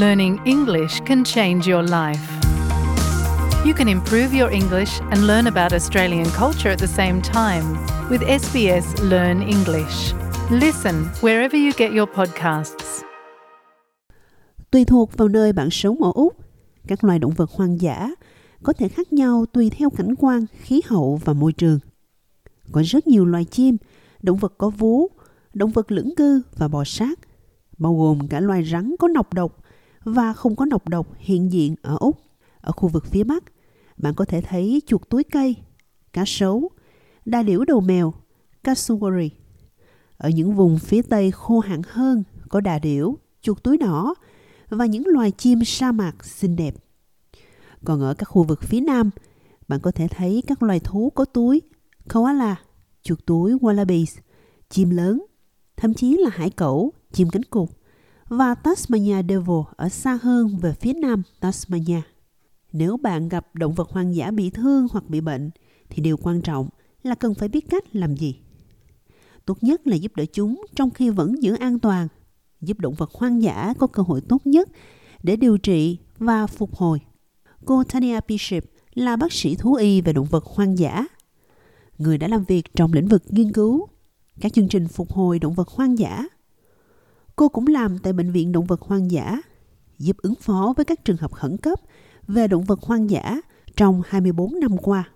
learning English can change your life. You can improve your English and learn about Australian culture at the same time with SBS Learn English. Listen wherever you get your podcasts. Tùy thuộc vào nơi bạn sống ở Úc, các loài động vật hoang dã có thể khác nhau tùy theo cảnh quan, khí hậu và môi trường. Có rất nhiều loài chim, động vật có vú, động vật lưỡng cư và bò sát, bao gồm cả loài rắn có nọc độc và không có nọc độc hiện diện ở Úc. Ở khu vực phía Bắc, bạn có thể thấy chuột túi cây, cá sấu, đa điểu đầu mèo, cassowary. Ở những vùng phía Tây khô hạn hơn có đà điểu, chuột túi đỏ và những loài chim sa mạc xinh đẹp. Còn ở các khu vực phía Nam, bạn có thể thấy các loài thú có túi, koala, chuột túi wallabies, chim lớn, thậm chí là hải cẩu, chim cánh cụt và Tasmania Devil ở xa hơn về phía nam Tasmania. Nếu bạn gặp động vật hoang dã bị thương hoặc bị bệnh, thì điều quan trọng là cần phải biết cách làm gì. Tốt nhất là giúp đỡ chúng trong khi vẫn giữ an toàn, giúp động vật hoang dã có cơ hội tốt nhất để điều trị và phục hồi. Cô Tania Bishop là bác sĩ thú y về động vật hoang dã, người đã làm việc trong lĩnh vực nghiên cứu, các chương trình phục hồi động vật hoang dã. Cô cũng làm tại Bệnh viện Động vật hoang dã, giúp ứng phó với các trường hợp khẩn cấp về động vật hoang dã trong 24 năm qua.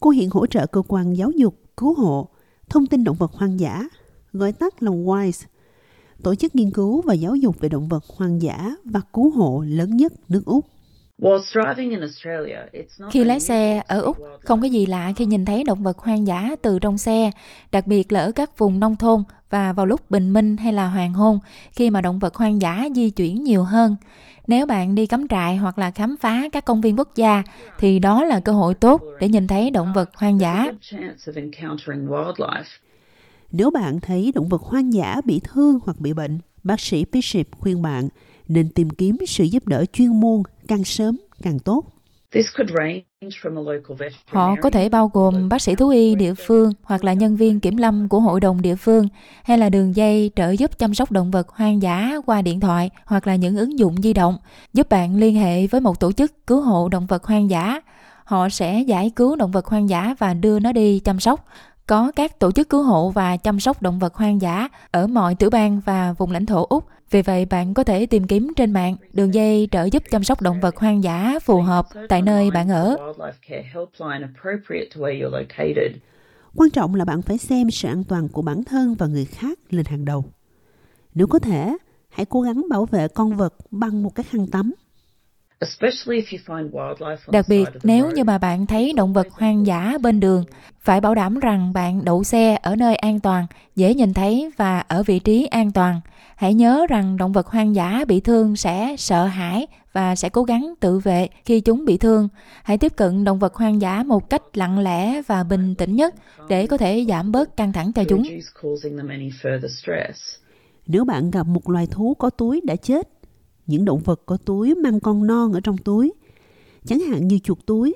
Cô hiện hỗ trợ cơ quan giáo dục, cứu hộ, thông tin động vật hoang dã, gọi tắt là WISE, tổ chức nghiên cứu và giáo dục về động vật hoang dã và cứu hộ lớn nhất nước Úc. Khi lái xe ở Úc, không có gì lạ khi nhìn thấy động vật hoang dã từ trong xe, đặc biệt là ở các vùng nông thôn và vào lúc bình minh hay là hoàng hôn, khi mà động vật hoang dã di chuyển nhiều hơn. Nếu bạn đi cắm trại hoặc là khám phá các công viên quốc gia, thì đó là cơ hội tốt để nhìn thấy động vật hoang dã. Nếu bạn thấy động vật hoang dã bị thương hoặc bị bệnh, bác sĩ Bishop khuyên bạn nên tìm kiếm sự giúp đỡ chuyên môn càng sớm càng tốt. Họ có thể bao gồm bác sĩ thú y địa phương hoặc là nhân viên kiểm lâm của hội đồng địa phương hay là đường dây trợ giúp chăm sóc động vật hoang dã qua điện thoại hoặc là những ứng dụng di động giúp bạn liên hệ với một tổ chức cứu hộ động vật hoang dã. Họ sẽ giải cứu động vật hoang dã và đưa nó đi chăm sóc. Có các tổ chức cứu hộ và chăm sóc động vật hoang dã ở mọi tiểu bang và vùng lãnh thổ Úc vì vậy bạn có thể tìm kiếm trên mạng đường dây trợ giúp chăm sóc động vật hoang dã phù hợp tại nơi bạn ở. Quan trọng là bạn phải xem sự an toàn của bản thân và người khác lên hàng đầu. Nếu có thể, hãy cố gắng bảo vệ con vật bằng một cái khăn tắm Đặc biệt nếu như mà bạn thấy động vật hoang dã bên đường, phải bảo đảm rằng bạn đậu xe ở nơi an toàn, dễ nhìn thấy và ở vị trí an toàn. Hãy nhớ rằng động vật hoang dã bị thương sẽ sợ hãi và sẽ cố gắng tự vệ khi chúng bị thương. Hãy tiếp cận động vật hoang dã một cách lặng lẽ và bình tĩnh nhất để có thể giảm bớt căng thẳng cho chúng. Nếu bạn gặp một loài thú có túi đã chết những động vật có túi mang con non ở trong túi, chẳng hạn như chuột túi,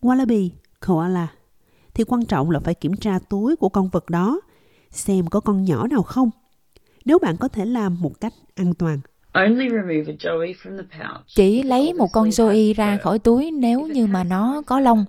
wallaby, koala, thì quan trọng là phải kiểm tra túi của con vật đó, xem có con nhỏ nào không. Nếu bạn có thể làm một cách an toàn. Chỉ lấy một con Joey ra khỏi túi nếu như mà nó có lông.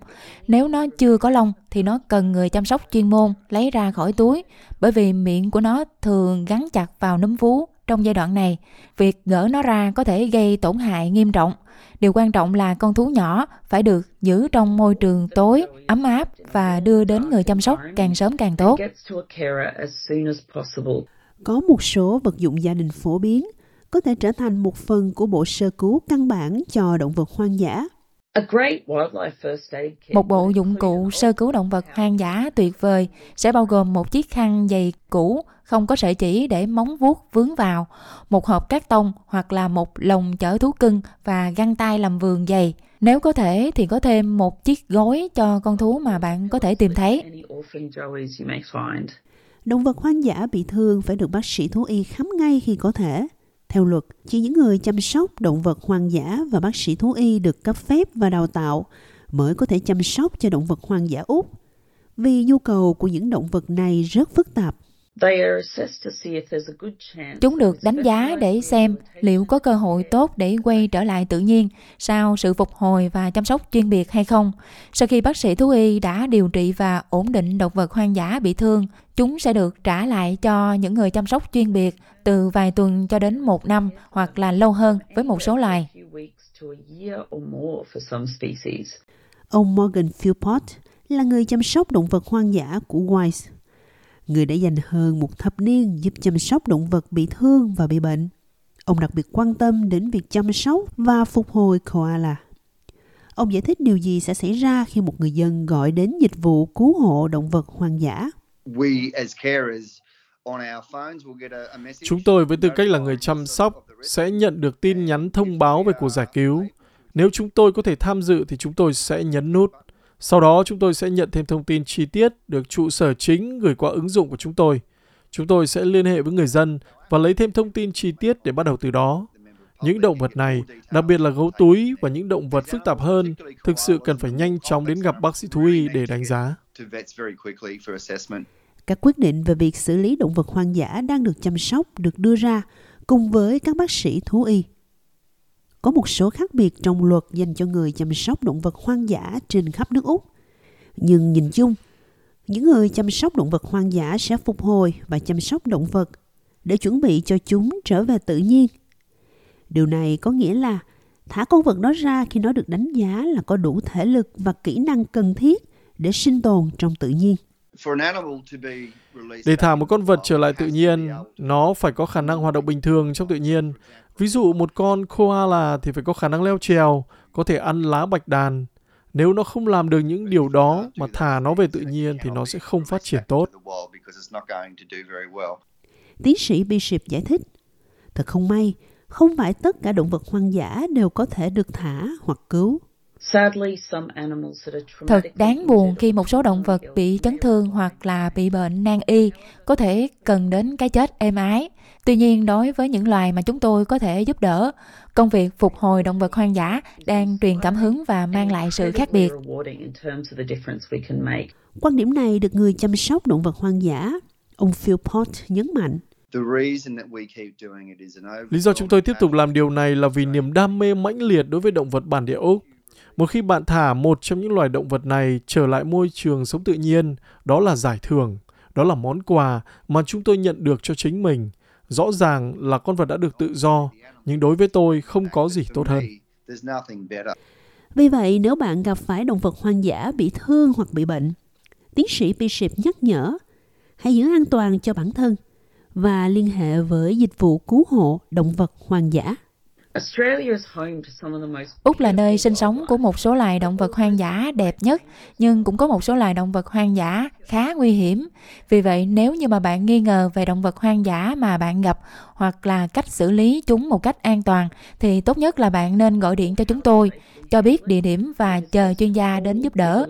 Nếu nó chưa có lông thì nó cần người chăm sóc chuyên môn lấy ra khỏi túi bởi vì miệng của nó thường gắn chặt vào núm vú trong giai đoạn này. Việc gỡ nó ra có thể gây tổn hại nghiêm trọng. Điều quan trọng là con thú nhỏ phải được giữ trong môi trường tối, ấm áp và đưa đến người chăm sóc càng sớm càng tốt. Có một số vật dụng gia đình phổ biến có thể trở thành một phần của bộ sơ cứu căn bản cho động vật hoang dã. Một bộ dụng cụ sơ cứu động vật hoang dã tuyệt vời sẽ bao gồm một chiếc khăn dày cũ không có sợi chỉ để móng vuốt vướng vào, một hộp cát tông hoặc là một lồng chở thú cưng và găng tay làm vườn dày. Nếu có thể thì có thêm một chiếc gối cho con thú mà bạn có thể tìm thấy. Động vật hoang dã bị thương phải được bác sĩ thú y khám ngay khi có thể. Theo luật, chỉ những người chăm sóc động vật hoang dã và bác sĩ thú y được cấp phép và đào tạo mới có thể chăm sóc cho động vật hoang dã Úc. Vì nhu cầu của những động vật này rất phức tạp. Chúng được đánh giá để xem liệu có cơ hội tốt để quay trở lại tự nhiên sau sự phục hồi và chăm sóc chuyên biệt hay không. Sau khi bác sĩ thú y đã điều trị và ổn định động vật hoang dã bị thương, chúng sẽ được trả lại cho những người chăm sóc chuyên biệt từ vài tuần cho đến một năm hoặc là lâu hơn với một số loài. Ông Morgan Philpott là người chăm sóc động vật hoang dã của Wise người đã dành hơn một thập niên giúp chăm sóc động vật bị thương và bị bệnh. Ông đặc biệt quan tâm đến việc chăm sóc và phục hồi koala. Ông giải thích điều gì sẽ xảy ra khi một người dân gọi đến dịch vụ cứu hộ động vật hoang dã. Chúng tôi với tư cách là người chăm sóc sẽ nhận được tin nhắn thông báo về cuộc giải cứu. Nếu chúng tôi có thể tham dự thì chúng tôi sẽ nhấn nút. Sau đó chúng tôi sẽ nhận thêm thông tin chi tiết được trụ sở chính gửi qua ứng dụng của chúng tôi. Chúng tôi sẽ liên hệ với người dân và lấy thêm thông tin chi tiết để bắt đầu từ đó. Những động vật này, đặc biệt là gấu túi và những động vật phức tạp hơn, thực sự cần phải nhanh chóng đến gặp bác sĩ thú y để đánh giá. Các quyết định về việc xử lý động vật hoang dã đang được chăm sóc được đưa ra cùng với các bác sĩ thú y. Có một số khác biệt trong luật dành cho người chăm sóc động vật hoang dã trên khắp nước Úc. Nhưng nhìn chung, những người chăm sóc động vật hoang dã sẽ phục hồi và chăm sóc động vật để chuẩn bị cho chúng trở về tự nhiên. Điều này có nghĩa là thả con vật đó ra khi nó được đánh giá là có đủ thể lực và kỹ năng cần thiết để sinh tồn trong tự nhiên. Để thả một con vật trở lại tự nhiên, nó phải có khả năng hoạt động bình thường trong tự nhiên Ví dụ một con koala thì phải có khả năng leo trèo, có thể ăn lá bạch đàn. Nếu nó không làm được những điều đó mà thả nó về tự nhiên thì nó sẽ không phát triển tốt. Tiến sĩ Bishop giải thích, thật không may, không phải tất cả động vật hoang dã đều có thể được thả hoặc cứu. Thật đáng buồn khi một số động vật bị chấn thương hoặc là bị bệnh nan y có thể cần đến cái chết êm ái. Tuy nhiên, đối với những loài mà chúng tôi có thể giúp đỡ, công việc phục hồi động vật hoang dã đang truyền cảm hứng và mang lại sự khác biệt. Quan điểm này được người chăm sóc động vật hoang dã, ông Phil Pott nhấn mạnh. Lý do chúng tôi tiếp tục làm điều này là vì niềm đam mê mãnh liệt đối với động vật bản địa Úc. Một khi bạn thả một trong những loài động vật này trở lại môi trường sống tự nhiên, đó là giải thưởng, đó là món quà mà chúng tôi nhận được cho chính mình. Rõ ràng là con vật đã được tự do, nhưng đối với tôi không có gì tốt hơn. Vì vậy, nếu bạn gặp phải động vật hoang dã bị thương hoặc bị bệnh, tiến sĩ Bishop nhắc nhở, hãy giữ an toàn cho bản thân và liên hệ với dịch vụ cứu hộ động vật hoang dã. Úc là nơi sinh sống của một số loài động vật hoang dã đẹp nhất, nhưng cũng có một số loài động vật hoang dã khá nguy hiểm. Vì vậy, nếu như mà bạn nghi ngờ về động vật hoang dã mà bạn gặp hoặc là cách xử lý chúng một cách an toàn, thì tốt nhất là bạn nên gọi điện cho chúng tôi, cho biết địa điểm và chờ chuyên gia đến giúp đỡ.